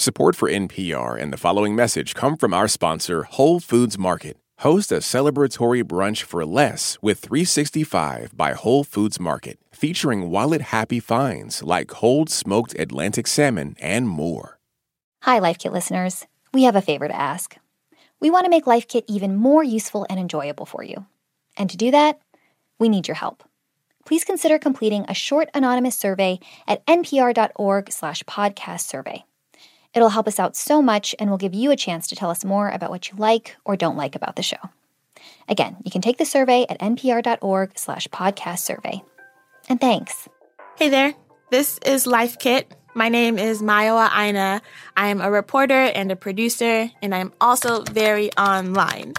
Support for NPR and the following message come from our sponsor, Whole Foods Market. Host a celebratory brunch for less with 365 by Whole Foods Market, featuring wallet happy finds like cold smoked Atlantic salmon and more. Hi, Life Kit listeners. We have a favor to ask. We want to make Life Kit even more useful and enjoyable for you. And to do that, we need your help. Please consider completing a short anonymous survey at npr.org/podcast survey. It'll help us out so much and will give you a chance to tell us more about what you like or don't like about the show. Again, you can take the survey at npr.org slash podcast survey. And thanks. Hey there, this is Life Kit. My name is Mayowa Aina. I am a reporter and a producer, and I'm also very online.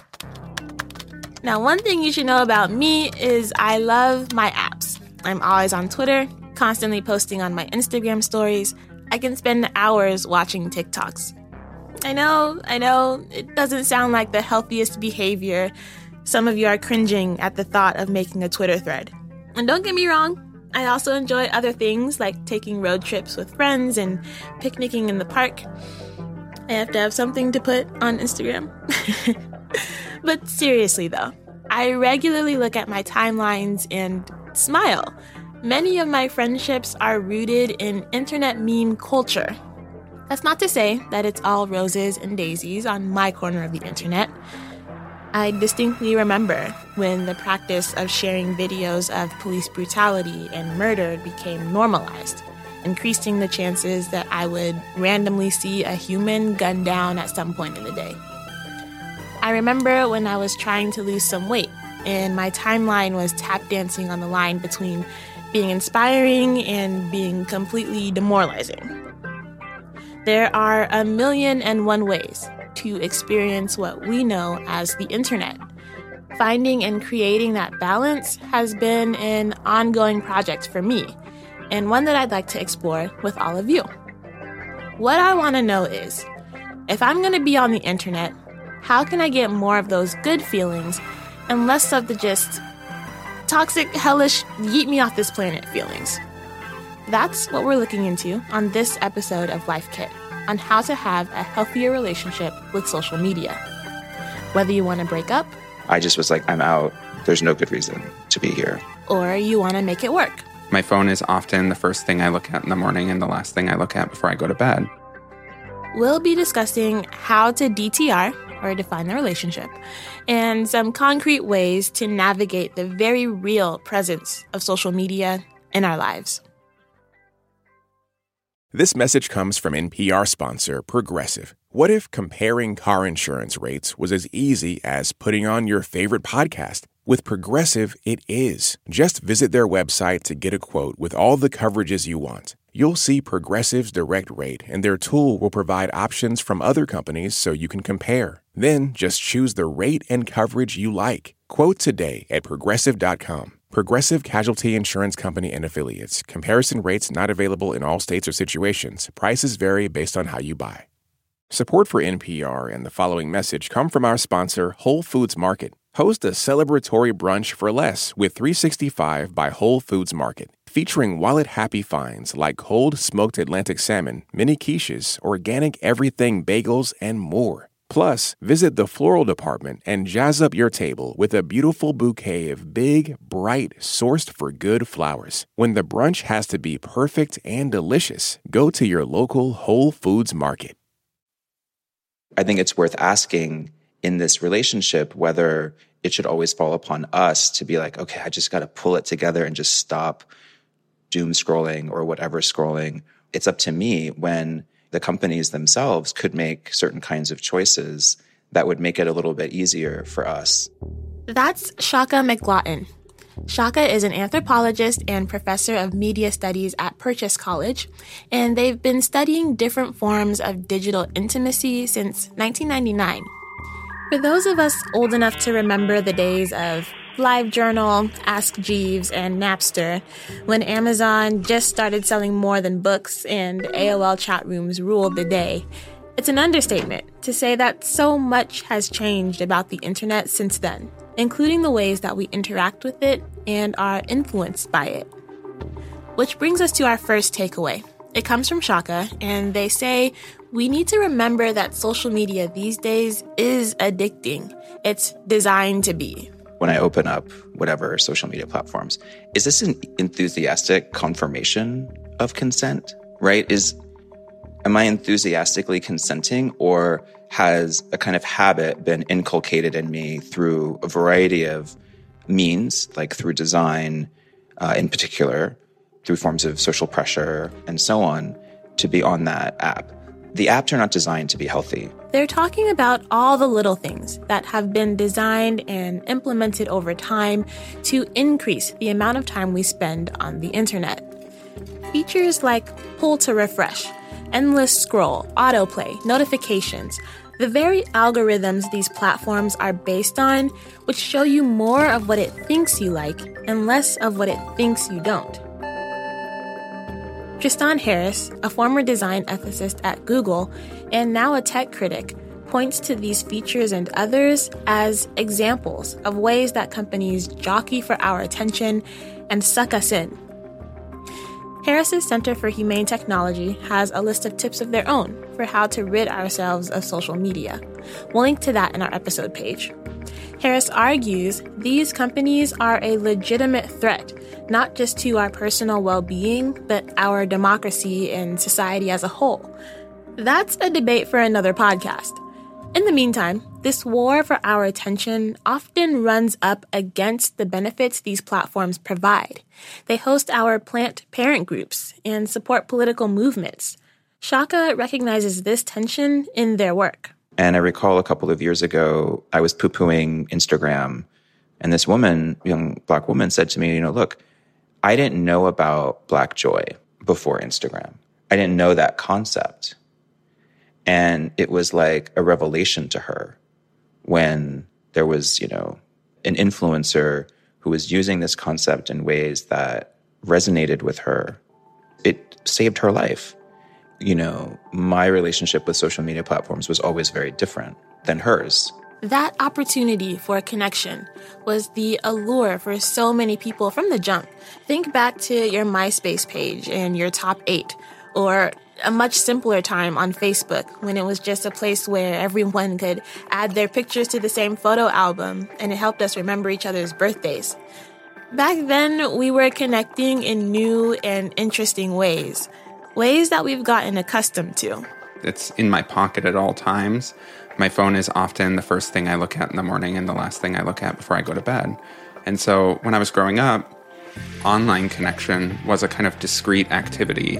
Now, one thing you should know about me is I love my apps. I'm always on Twitter, constantly posting on my Instagram stories, I can spend hours watching TikToks. I know, I know, it doesn't sound like the healthiest behavior. Some of you are cringing at the thought of making a Twitter thread. And don't get me wrong, I also enjoy other things like taking road trips with friends and picnicking in the park. I have to have something to put on Instagram. but seriously, though, I regularly look at my timelines and smile Many of my friendships are rooted in internet meme culture. That's not to say that it's all roses and daisies on my corner of the internet. I distinctly remember when the practice of sharing videos of police brutality and murder became normalized, increasing the chances that I would randomly see a human gunned down at some point in the day. I remember when I was trying to lose some weight, and my timeline was tap dancing on the line between being inspiring and being completely demoralizing. There are a million and one ways to experience what we know as the internet. Finding and creating that balance has been an ongoing project for me, and one that I'd like to explore with all of you. What I want to know is if I'm going to be on the internet, how can I get more of those good feelings and less of the just toxic, hellish, yeet me off this planet feelings. That's what we're looking into on this episode of Life Kit on how to have a healthier relationship with social media. Whether you want to break up, I just was like, I'm out. There's no good reason to be here. Or you want to make it work. My phone is often the first thing I look at in the morning and the last thing I look at before I go to bed. We'll be discussing how to DTR, or define the relationship, and some concrete ways to navigate the very real presence of social media in our lives. This message comes from NPR sponsor Progressive. What if comparing car insurance rates was as easy as putting on your favorite podcast? With Progressive, it is. Just visit their website to get a quote with all the coverages you want. You'll see Progressive's direct rate, and their tool will provide options from other companies so you can compare. Then just choose the rate and coverage you like. Quote today at progressive.com. Progressive Casualty Insurance Company and Affiliates. Comparison rates not available in all states or situations. Prices vary based on how you buy. Support for NPR and the following message come from our sponsor, Whole Foods Market. Host a celebratory brunch for less with 365 by Whole Foods Market, featuring wallet happy finds like cold smoked Atlantic salmon, mini quiches, organic everything bagels, and more. Plus, visit the floral department and jazz up your table with a beautiful bouquet of big, bright, sourced for good flowers. When the brunch has to be perfect and delicious, go to your local Whole Foods Market. I think it's worth asking in this relationship whether it should always fall upon us to be like, okay, I just got to pull it together and just stop doom scrolling or whatever scrolling. It's up to me when the companies themselves could make certain kinds of choices that would make it a little bit easier for us. That's Shaka McGlotten. Shaka is an anthropologist and professor of media studies at Purchase College, and they've been studying different forms of digital intimacy since 1999. For those of us old enough to remember the days of LiveJournal, Ask Jeeves, and Napster, when Amazon just started selling more than books and AOL chat rooms ruled the day, it's an understatement to say that so much has changed about the internet since then, including the ways that we interact with it and are influenced by it. Which brings us to our first takeaway It comes from Shaka, and they say we need to remember that social media these days is addicting. It's designed to be. When I open up whatever social media platforms, is this an enthusiastic confirmation of consent? Right? Is am I enthusiastically consenting or has a kind of habit been inculcated in me through a variety of means, like through design uh, in particular, through forms of social pressure and so on, to be on that app? The apps are not designed to be healthy. They're talking about all the little things that have been designed and implemented over time to increase the amount of time we spend on the internet. Features like pull to refresh, endless scroll, autoplay, notifications, the very algorithms these platforms are based on, which show you more of what it thinks you like and less of what it thinks you don't. Tristan Harris, a former design ethicist at Google and now a tech critic, points to these features and others as examples of ways that companies jockey for our attention and suck us in. Harris's Center for Humane Technology has a list of tips of their own for how to rid ourselves of social media. We'll link to that in our episode page. Harris argues these companies are a legitimate threat, not just to our personal well being, but our democracy and society as a whole. That's a debate for another podcast. In the meantime, this war for our attention often runs up against the benefits these platforms provide. They host our plant parent groups and support political movements. Shaka recognizes this tension in their work. And I recall a couple of years ago, I was poo pooing Instagram, and this woman, young black woman, said to me, You know, look, I didn't know about Black Joy before Instagram. I didn't know that concept. And it was like a revelation to her when there was, you know, an influencer who was using this concept in ways that resonated with her. It saved her life you know, my relationship with social media platforms was always very different than hers. That opportunity for connection was the allure for so many people from the jump. Think back to your MySpace page and your top eight, or a much simpler time on Facebook when it was just a place where everyone could add their pictures to the same photo album and it helped us remember each other's birthdays. Back then, we were connecting in new and interesting ways ways that we've gotten accustomed to. It's in my pocket at all times. My phone is often the first thing I look at in the morning and the last thing I look at before I go to bed. And so when I was growing up, online connection was a kind of discrete activity,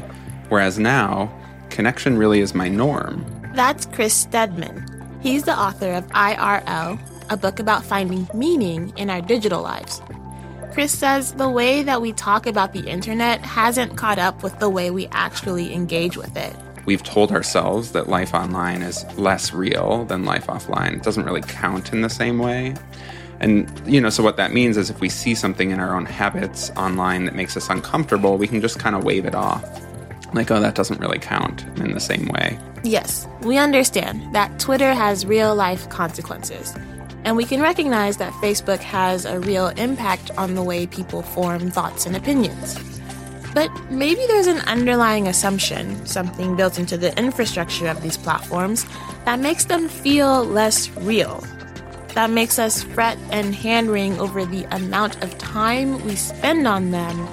whereas now, connection really is my norm. That's Chris Stedman. He's the author of IRL, a book about finding meaning in our digital lives. Chris says the way that we talk about the internet hasn't caught up with the way we actually engage with it. We've told ourselves that life online is less real than life offline. It doesn't really count in the same way. And, you know, so what that means is if we see something in our own habits online that makes us uncomfortable, we can just kind of wave it off. Like, oh, that doesn't really count in the same way. Yes, we understand that Twitter has real life consequences. And we can recognize that Facebook has a real impact on the way people form thoughts and opinions. But maybe there's an underlying assumption, something built into the infrastructure of these platforms, that makes them feel less real. That makes us fret and hand wring over the amount of time we spend on them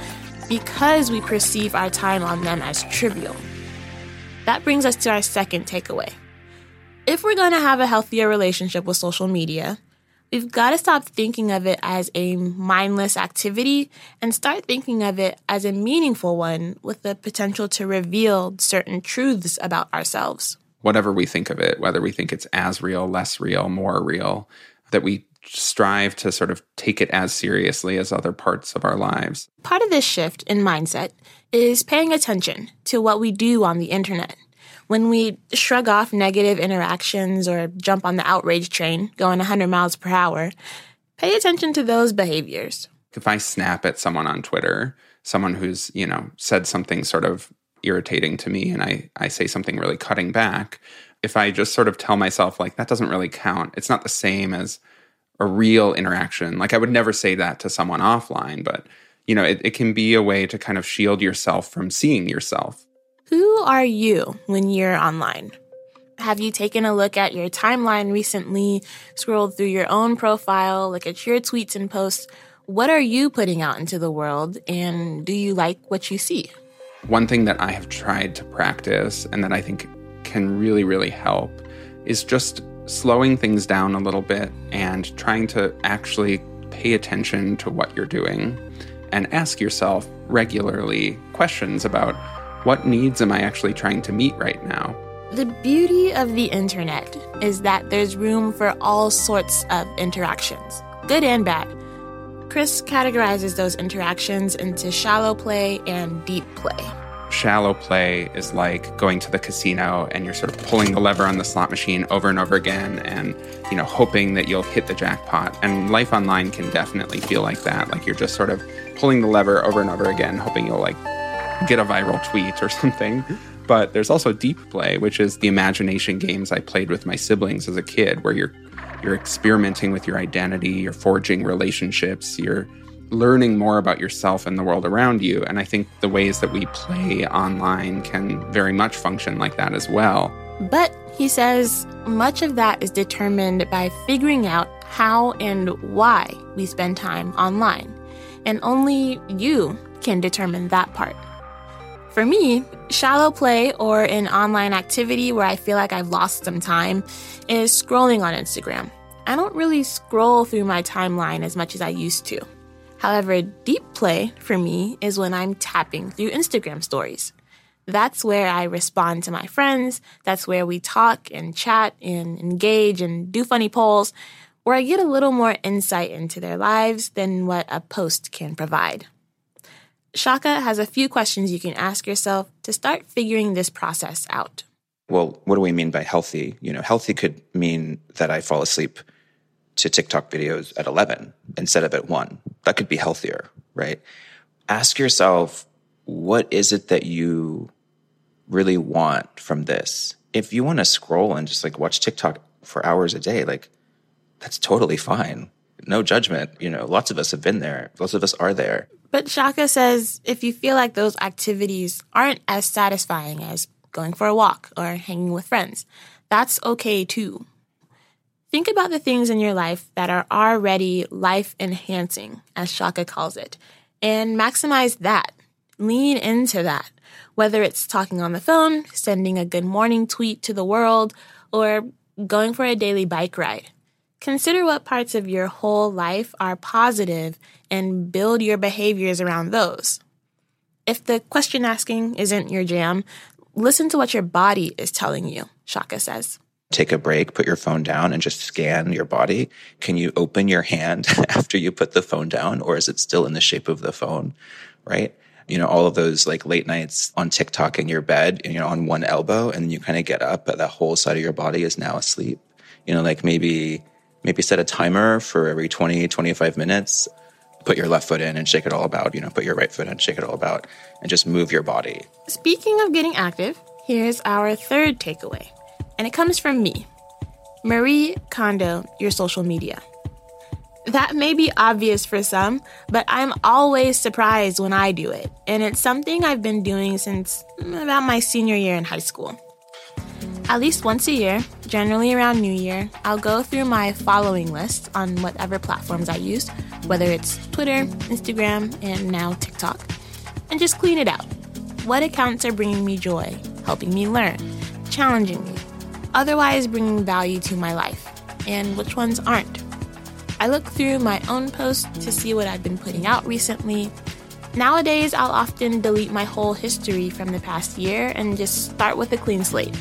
because we perceive our time on them as trivial. That brings us to our second takeaway if we're going to have a healthier relationship with social media, we've got to stop thinking of it as a mindless activity and start thinking of it as a meaningful one with the potential to reveal certain truths about ourselves. Whatever we think of it, whether we think it's as real, less real, more real, that we strive to sort of take it as seriously as other parts of our lives. Part of this shift in mindset is paying attention to what we do on the internet when we shrug off negative interactions or jump on the outrage train going 100 miles per hour, pay attention to those behaviors. If I snap at someone on Twitter, someone who's, you know, said something sort of irritating to me and I, I say something really cutting back, if I just sort of tell myself, like, that doesn't really count, it's not the same as a real interaction. Like, I would never say that to someone offline, but, you know, it, it can be a way to kind of shield yourself from seeing yourself Who are you when you're online? Have you taken a look at your timeline recently, scrolled through your own profile, look at your tweets and posts? What are you putting out into the world, and do you like what you see? One thing that I have tried to practice and that I think can really, really help is just slowing things down a little bit and trying to actually pay attention to what you're doing and ask yourself regularly questions about what needs am I actually trying to meet right now? The beauty of the internet is that there's room for all sorts of interactions, good and bad. Chris categorizes those interactions into shallow play and deep play. Shallow play is like going to the casino and you're sort of pulling the lever on the slot machine over and over again and, you know, hoping that you'll hit the jackpot. And life online can definitely feel like that. Like you're just sort of pulling the lever over and over again, hoping you'll like get a viral tweet or something. But there's also deep play, which is the imagination games I played with my siblings as a kid, where you're you're experimenting with your identity, you're forging relationships, you're learning more about yourself and the world around you. And I think the ways that we play online can very much function like that as well. But he says much of that is determined by figuring out how and why we spend time online. And only you can determine that part. For me, shallow play or an online activity where I feel like I've lost some time is scrolling on Instagram. I don't really scroll through my timeline as much as I used to. However, deep play for me is when I'm tapping through Instagram stories. That's where I respond to my friends. That's where we talk and chat and engage and do funny polls, where I get a little more insight into their lives than what a post can provide. Shaka has a few questions you can ask yourself to start figuring this process out. Well, what do we mean by healthy? You know, healthy could mean that I fall asleep to TikTok videos at 11 instead of at 1. That could be healthier, right? Ask yourself, what is it that you really want from this? If you want to scroll and just like watch TikTok for hours a day, like that's totally fine. No judgment. You know, lots of us have been there. Lots of us are there. But Shaka says if you feel like those activities aren't as satisfying as going for a walk or hanging with friends, that's okay too. Think about the things in your life that are already life enhancing, as Shaka calls it, and maximize that. Lean into that. Whether it's talking on the phone, sending a good morning tweet to the world, or going for a daily bike ride. Consider what parts of your whole life are positive and build your behaviors around those. If the question asking isn't your jam, listen to what your body is telling you, Shaka says take a break, put your phone down and just scan your body? Can you open your hand after you put the phone down or is it still in the shape of the phone? Right? You know, all of those like late nights on TikTok in your bed, you know, on one elbow and you kind of get up, but that whole side of your body is now asleep. You know, like maybe, maybe set a timer for every 20, 25 minutes. Put your left foot in and shake it all about, you know, put your right foot in shake it all about and just move your body. Speaking of getting active, here's our third takeaway and it comes from me, Marie Kondo, your social media. That may be obvious for some, but I'm always surprised when I do it, and it's something I've been doing since about my senior year in high school. At least once a year, generally around New Year, I'll go through my following list on whatever platforms I use, whether it's Twitter, Instagram, and now TikTok, and just clean it out. What accounts are bringing me joy, helping me learn, challenging me, otherwise bringing value to my life, and which ones aren't. I look through my own posts to see what I've been putting out recently. Nowadays, I'll often delete my whole history from the past year and just start with a clean slate.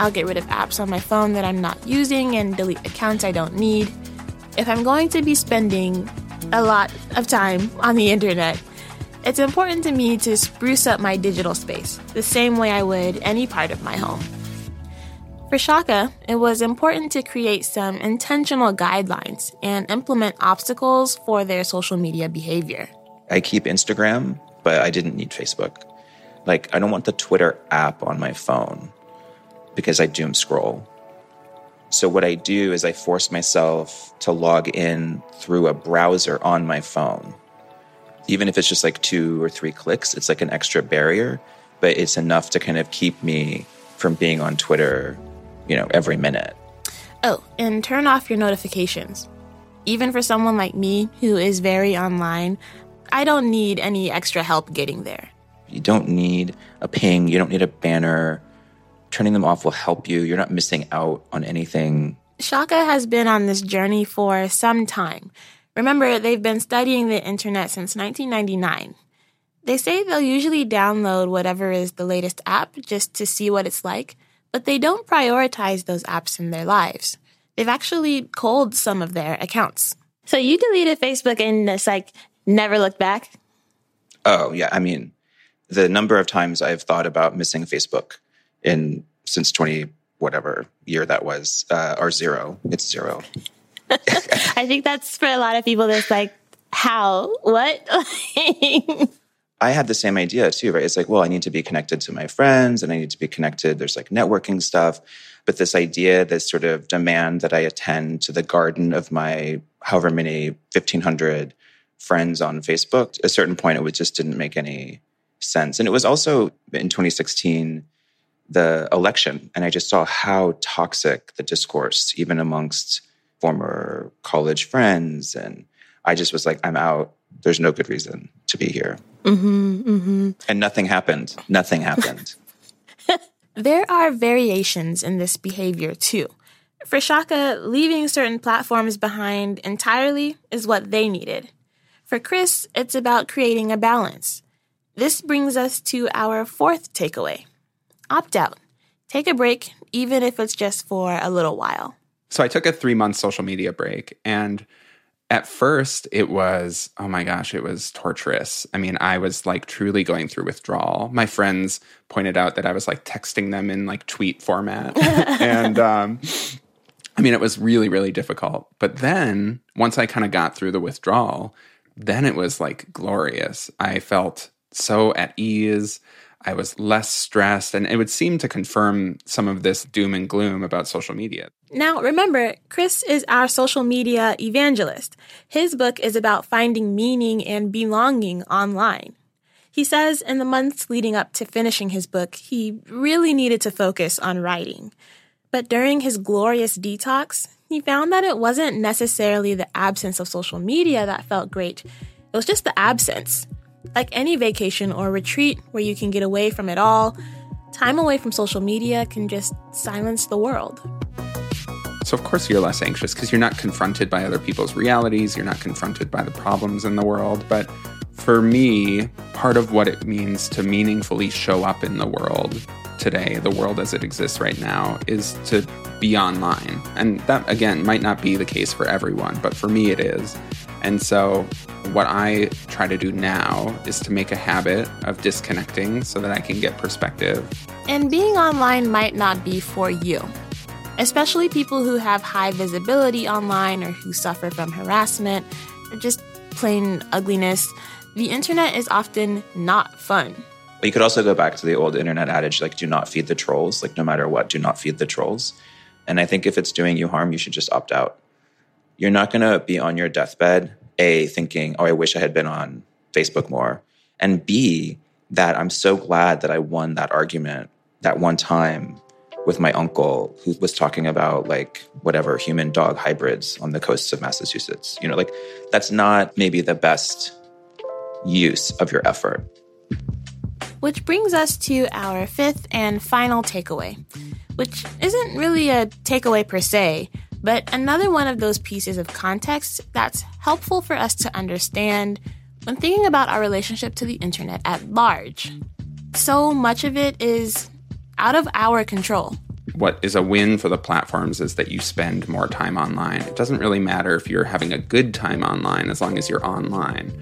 I'll get rid of apps on my phone that I'm not using and delete accounts I don't need. If I'm going to be spending a lot of time on the internet, it's important to me to spruce up my digital space the same way I would any part of my home. For Shaka, it was important to create some intentional guidelines and implement obstacles for their social media behavior. I keep Instagram, but I didn't need Facebook. Like, I don't want the Twitter app on my phone because I doom scroll. So, what I do is I force myself to log in through a browser on my phone. Even if it's just like two or three clicks, it's like an extra barrier but it's enough to kind of keep me from being on Twitter, you know, every minute. Oh, and turn off your notifications. Even for someone like me who is very online, I don't need any extra help getting there. You don't need a ping, you don't need a banner. Turning them off will help you. You're not missing out on anything. Shaka has been on this journey for some time. Remember, they've been studying the internet since 1999. They say they'll usually download whatever is the latest app just to see what it's like, but they don't prioritize those apps in their lives. They've actually culled some of their accounts. So you deleted Facebook and it's like never looked back? Oh, yeah. I mean, the number of times I've thought about missing Facebook in since 20 whatever year that was uh, are zero. It's zero. I think that's for a lot of people that's like, how? What? I had the same idea too, right? It's like, well, I need to be connected to my friends and I need to be connected. There's like networking stuff. But this idea, this sort of demand that I attend to the garden of my however many 1500 friends on Facebook, at a certain point, it just didn't make any sense. And it was also in 2016, the election. And I just saw how toxic the discourse, even amongst former college friends. And I just was like, I'm out. There's no good reason to be here. Mm-hmm, mm-hmm. And nothing happened. Nothing happened. there are variations in this behavior too. For Shaka, leaving certain platforms behind entirely is what they needed. For Chris, it's about creating a balance. This brings us to our fourth takeaway opt out. Take a break, even if it's just for a little while. So I took a three month social media break and at first it was oh my gosh it was torturous. I mean i was like truly going through withdrawal. My friends pointed out that i was like texting them in like tweet format. And um, i mean it was really really difficult. But then once i kind of got through the withdrawal then it was like glorious. I felt so at ease I was less stressed, and it would seem to confirm some of this doom and gloom about social media. Now, remember, Chris is our social media evangelist. His book is about finding meaning and belonging online. He says in the months leading up to finishing his book, he really needed to focus on writing. But during his glorious detox, he found that it wasn't necessarily the absence of social media that felt great, it was just the absence. Like any vacation or retreat where you can get away from it all, time away from social media can just silence the world. So, of course, you're less anxious because you're not confronted by other people's realities, you're not confronted by the problems in the world. But for me, part of what it means to meaningfully show up in the world today, the world as it exists right now, is to be online. And that, again, might not be the case for everyone, but for me, it is. And so, what I try to do now is to make a habit of disconnecting so that I can get perspective. And being online might not be for you, especially people who have high visibility online or who suffer from harassment or just plain ugliness. The internet is often not fun. But you could also go back to the old internet adage like, do not feed the trolls. Like, no matter what, do not feed the trolls. And I think if it's doing you harm, you should just opt out you're not going to be on your deathbed, A, thinking, oh, I wish I had been on Facebook more. And B, that I'm so glad that I won that argument that one time with my uncle who was talking about like whatever human dog hybrids on the coasts of Massachusetts. You know, like that's not maybe the best use of your effort. Which brings us to our fifth and final takeaway, which isn't really a takeaway per se, but another one of those pieces of context that's helpful for us to understand when thinking about our relationship to the internet at large. So much of it is out of our control. What is a win for the platforms is that you spend more time online. It doesn't really matter if you're having a good time online as long as you're online.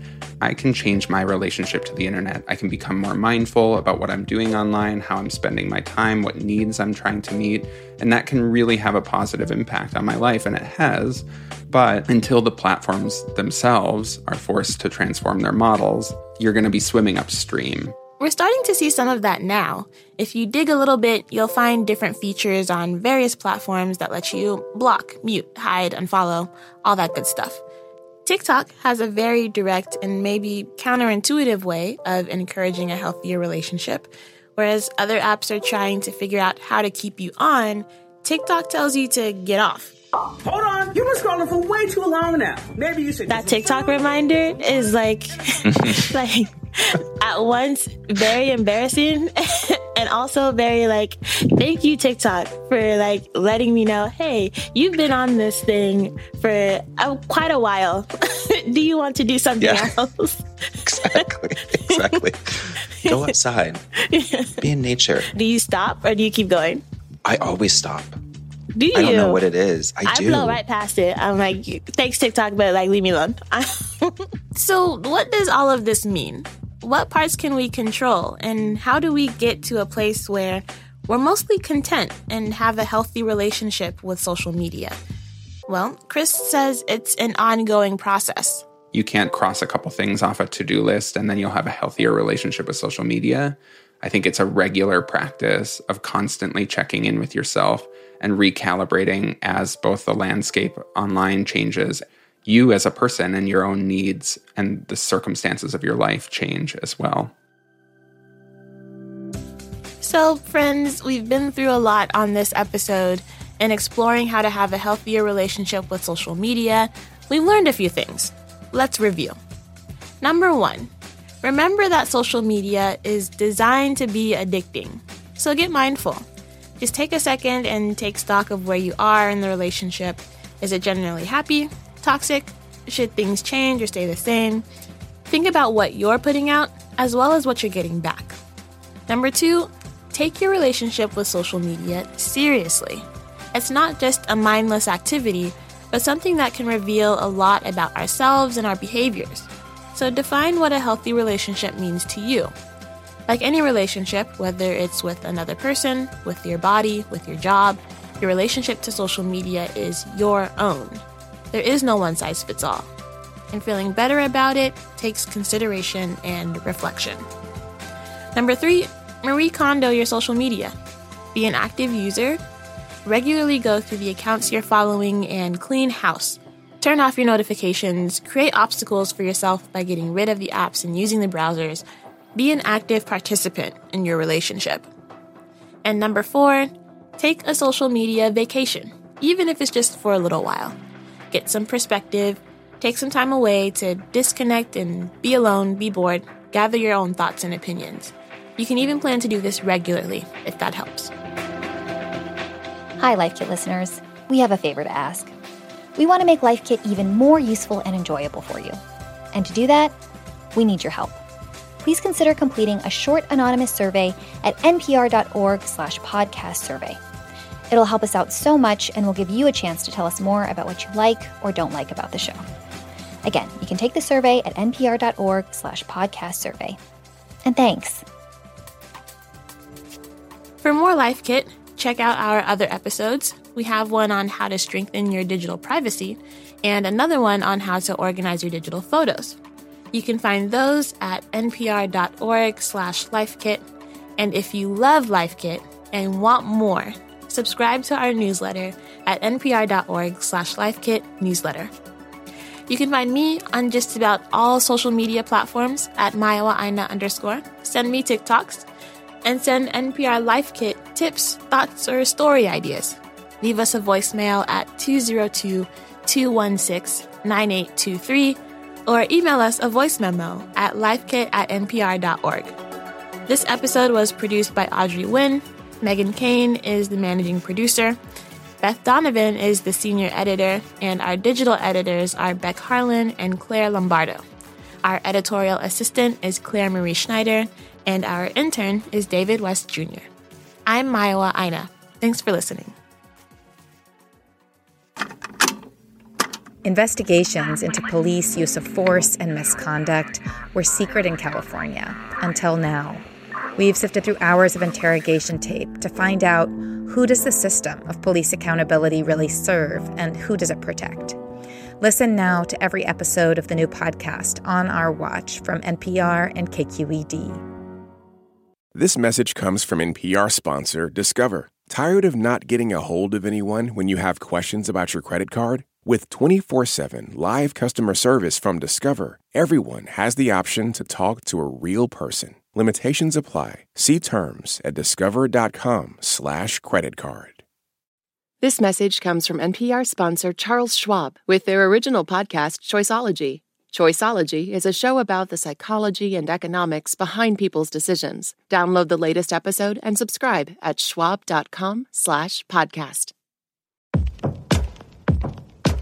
I can change my relationship to the internet. I can become more mindful about what I'm doing online, how I'm spending my time, what needs I'm trying to meet, and that can really have a positive impact on my life, and it has. But until the platforms themselves are forced to transform their models, you're going to be swimming upstream. We're starting to see some of that now. If you dig a little bit, you'll find different features on various platforms that let you block, mute, hide, unfollow, all that good stuff. TikTok has a very direct and maybe counterintuitive way of encouraging a healthier relationship, Whereas other apps are trying to figure out how to keep you on, TikTok tells you to get off. Hold on, you've been scrolling for way too long now. Maybe you should. That TikTok reminder is like, like at once very embarrassing and also very like, thank you TikTok for like letting me know, hey, you've been on this thing for uh, quite a while. do you want to do something yeah. else? exactly, exactly. Go outside, be in nature. Do you stop or do you keep going? I always stop. Do you? I don't know what it is. I, I do. blow right past it. I'm like, thanks TikTok, but like, leave me alone. so, what does all of this mean? What parts can we control, and how do we get to a place where we're mostly content and have a healthy relationship with social media? Well, Chris says it's an ongoing process. You can't cross a couple things off a to do list and then you'll have a healthier relationship with social media. I think it's a regular practice of constantly checking in with yourself and recalibrating as both the landscape online changes, you as a person and your own needs and the circumstances of your life change as well. So, friends, we've been through a lot on this episode in exploring how to have a healthier relationship with social media. We've learned a few things. Let's review. Number one, remember that social media is designed to be addicting. So get mindful. Just take a second and take stock of where you are in the relationship. Is it generally happy, toxic? Should things change or stay the same? Think about what you're putting out as well as what you're getting back. Number two, take your relationship with social media seriously. It's not just a mindless activity, but something that can reveal a lot about ourselves and our behaviors. So define what a healthy relationship means to you. Like any relationship, whether it's with another person, with your body, with your job, your relationship to social media is your own. There is no one size fits all. And feeling better about it takes consideration and reflection. Number three, Marie Kondo your social media. Be an active user. Regularly go through the accounts you're following and clean house. Turn off your notifications, create obstacles for yourself by getting rid of the apps and using the browsers, be an active participant in your relationship. And number four, take a social media vacation, even if it's just for a little while. Get some perspective, take some time away to disconnect and be alone, be bored, gather your own thoughts and opinions. You can even plan to do this regularly if that helps. Hi, Life Kit listeners. We have a favor to ask. We want to make Life Kit even more useful and enjoyable for you. And to do that, we need your help please consider completing a short anonymous survey at npr.org slash podcast survey. It'll help us out so much and will give you a chance to tell us more about what you like or don't like about the show. Again, you can take the survey at npr.org slash podcast survey. And thanks. For more Life Kit, check out our other episodes. We have one on how to strengthen your digital privacy and another one on how to organize your digital photos. You can find those at npr.org slash lifekit. And if you love Life Kit and want more, subscribe to our newsletter at npr.org slash lifekit newsletter. You can find me on just about all social media platforms at Mayowa Aina underscore. Send me TikToks and send NPR Life Kit tips, thoughts, or story ideas. Leave us a voicemail at 202 216 9823 or email us a voice memo at lifekit at npr.org. This episode was produced by Audrey Nguyen. Meghan Keane is the managing producer. Beth Donovan is the senior editor, and our digital editors are Beck Harlan and Claire Lombardo. Our editorial assistant is Claire Marie Schneider, and our intern is David West Jr. I'm Mayowa Aina. Thanks for listening. Investigations into police use of force and misconduct were secret in California until now. We've sifted through hours of interrogation tape to find out who does the system of police accountability really serve and who does it protect. Listen now to every episode of the new podcast on our watch from NPR and KQED. This message comes from NPR sponsor Discover. Tired of not getting a hold of anyone when you have questions about your credit card? With 24 7 live customer service from Discover, everyone has the option to talk to a real person. Limitations apply. See terms at discover.com/slash credit card. This message comes from NPR sponsor Charles Schwab with their original podcast, Choiceology. Choiceology is a show about the psychology and economics behind people's decisions. Download the latest episode and subscribe at schwab.com slash podcast.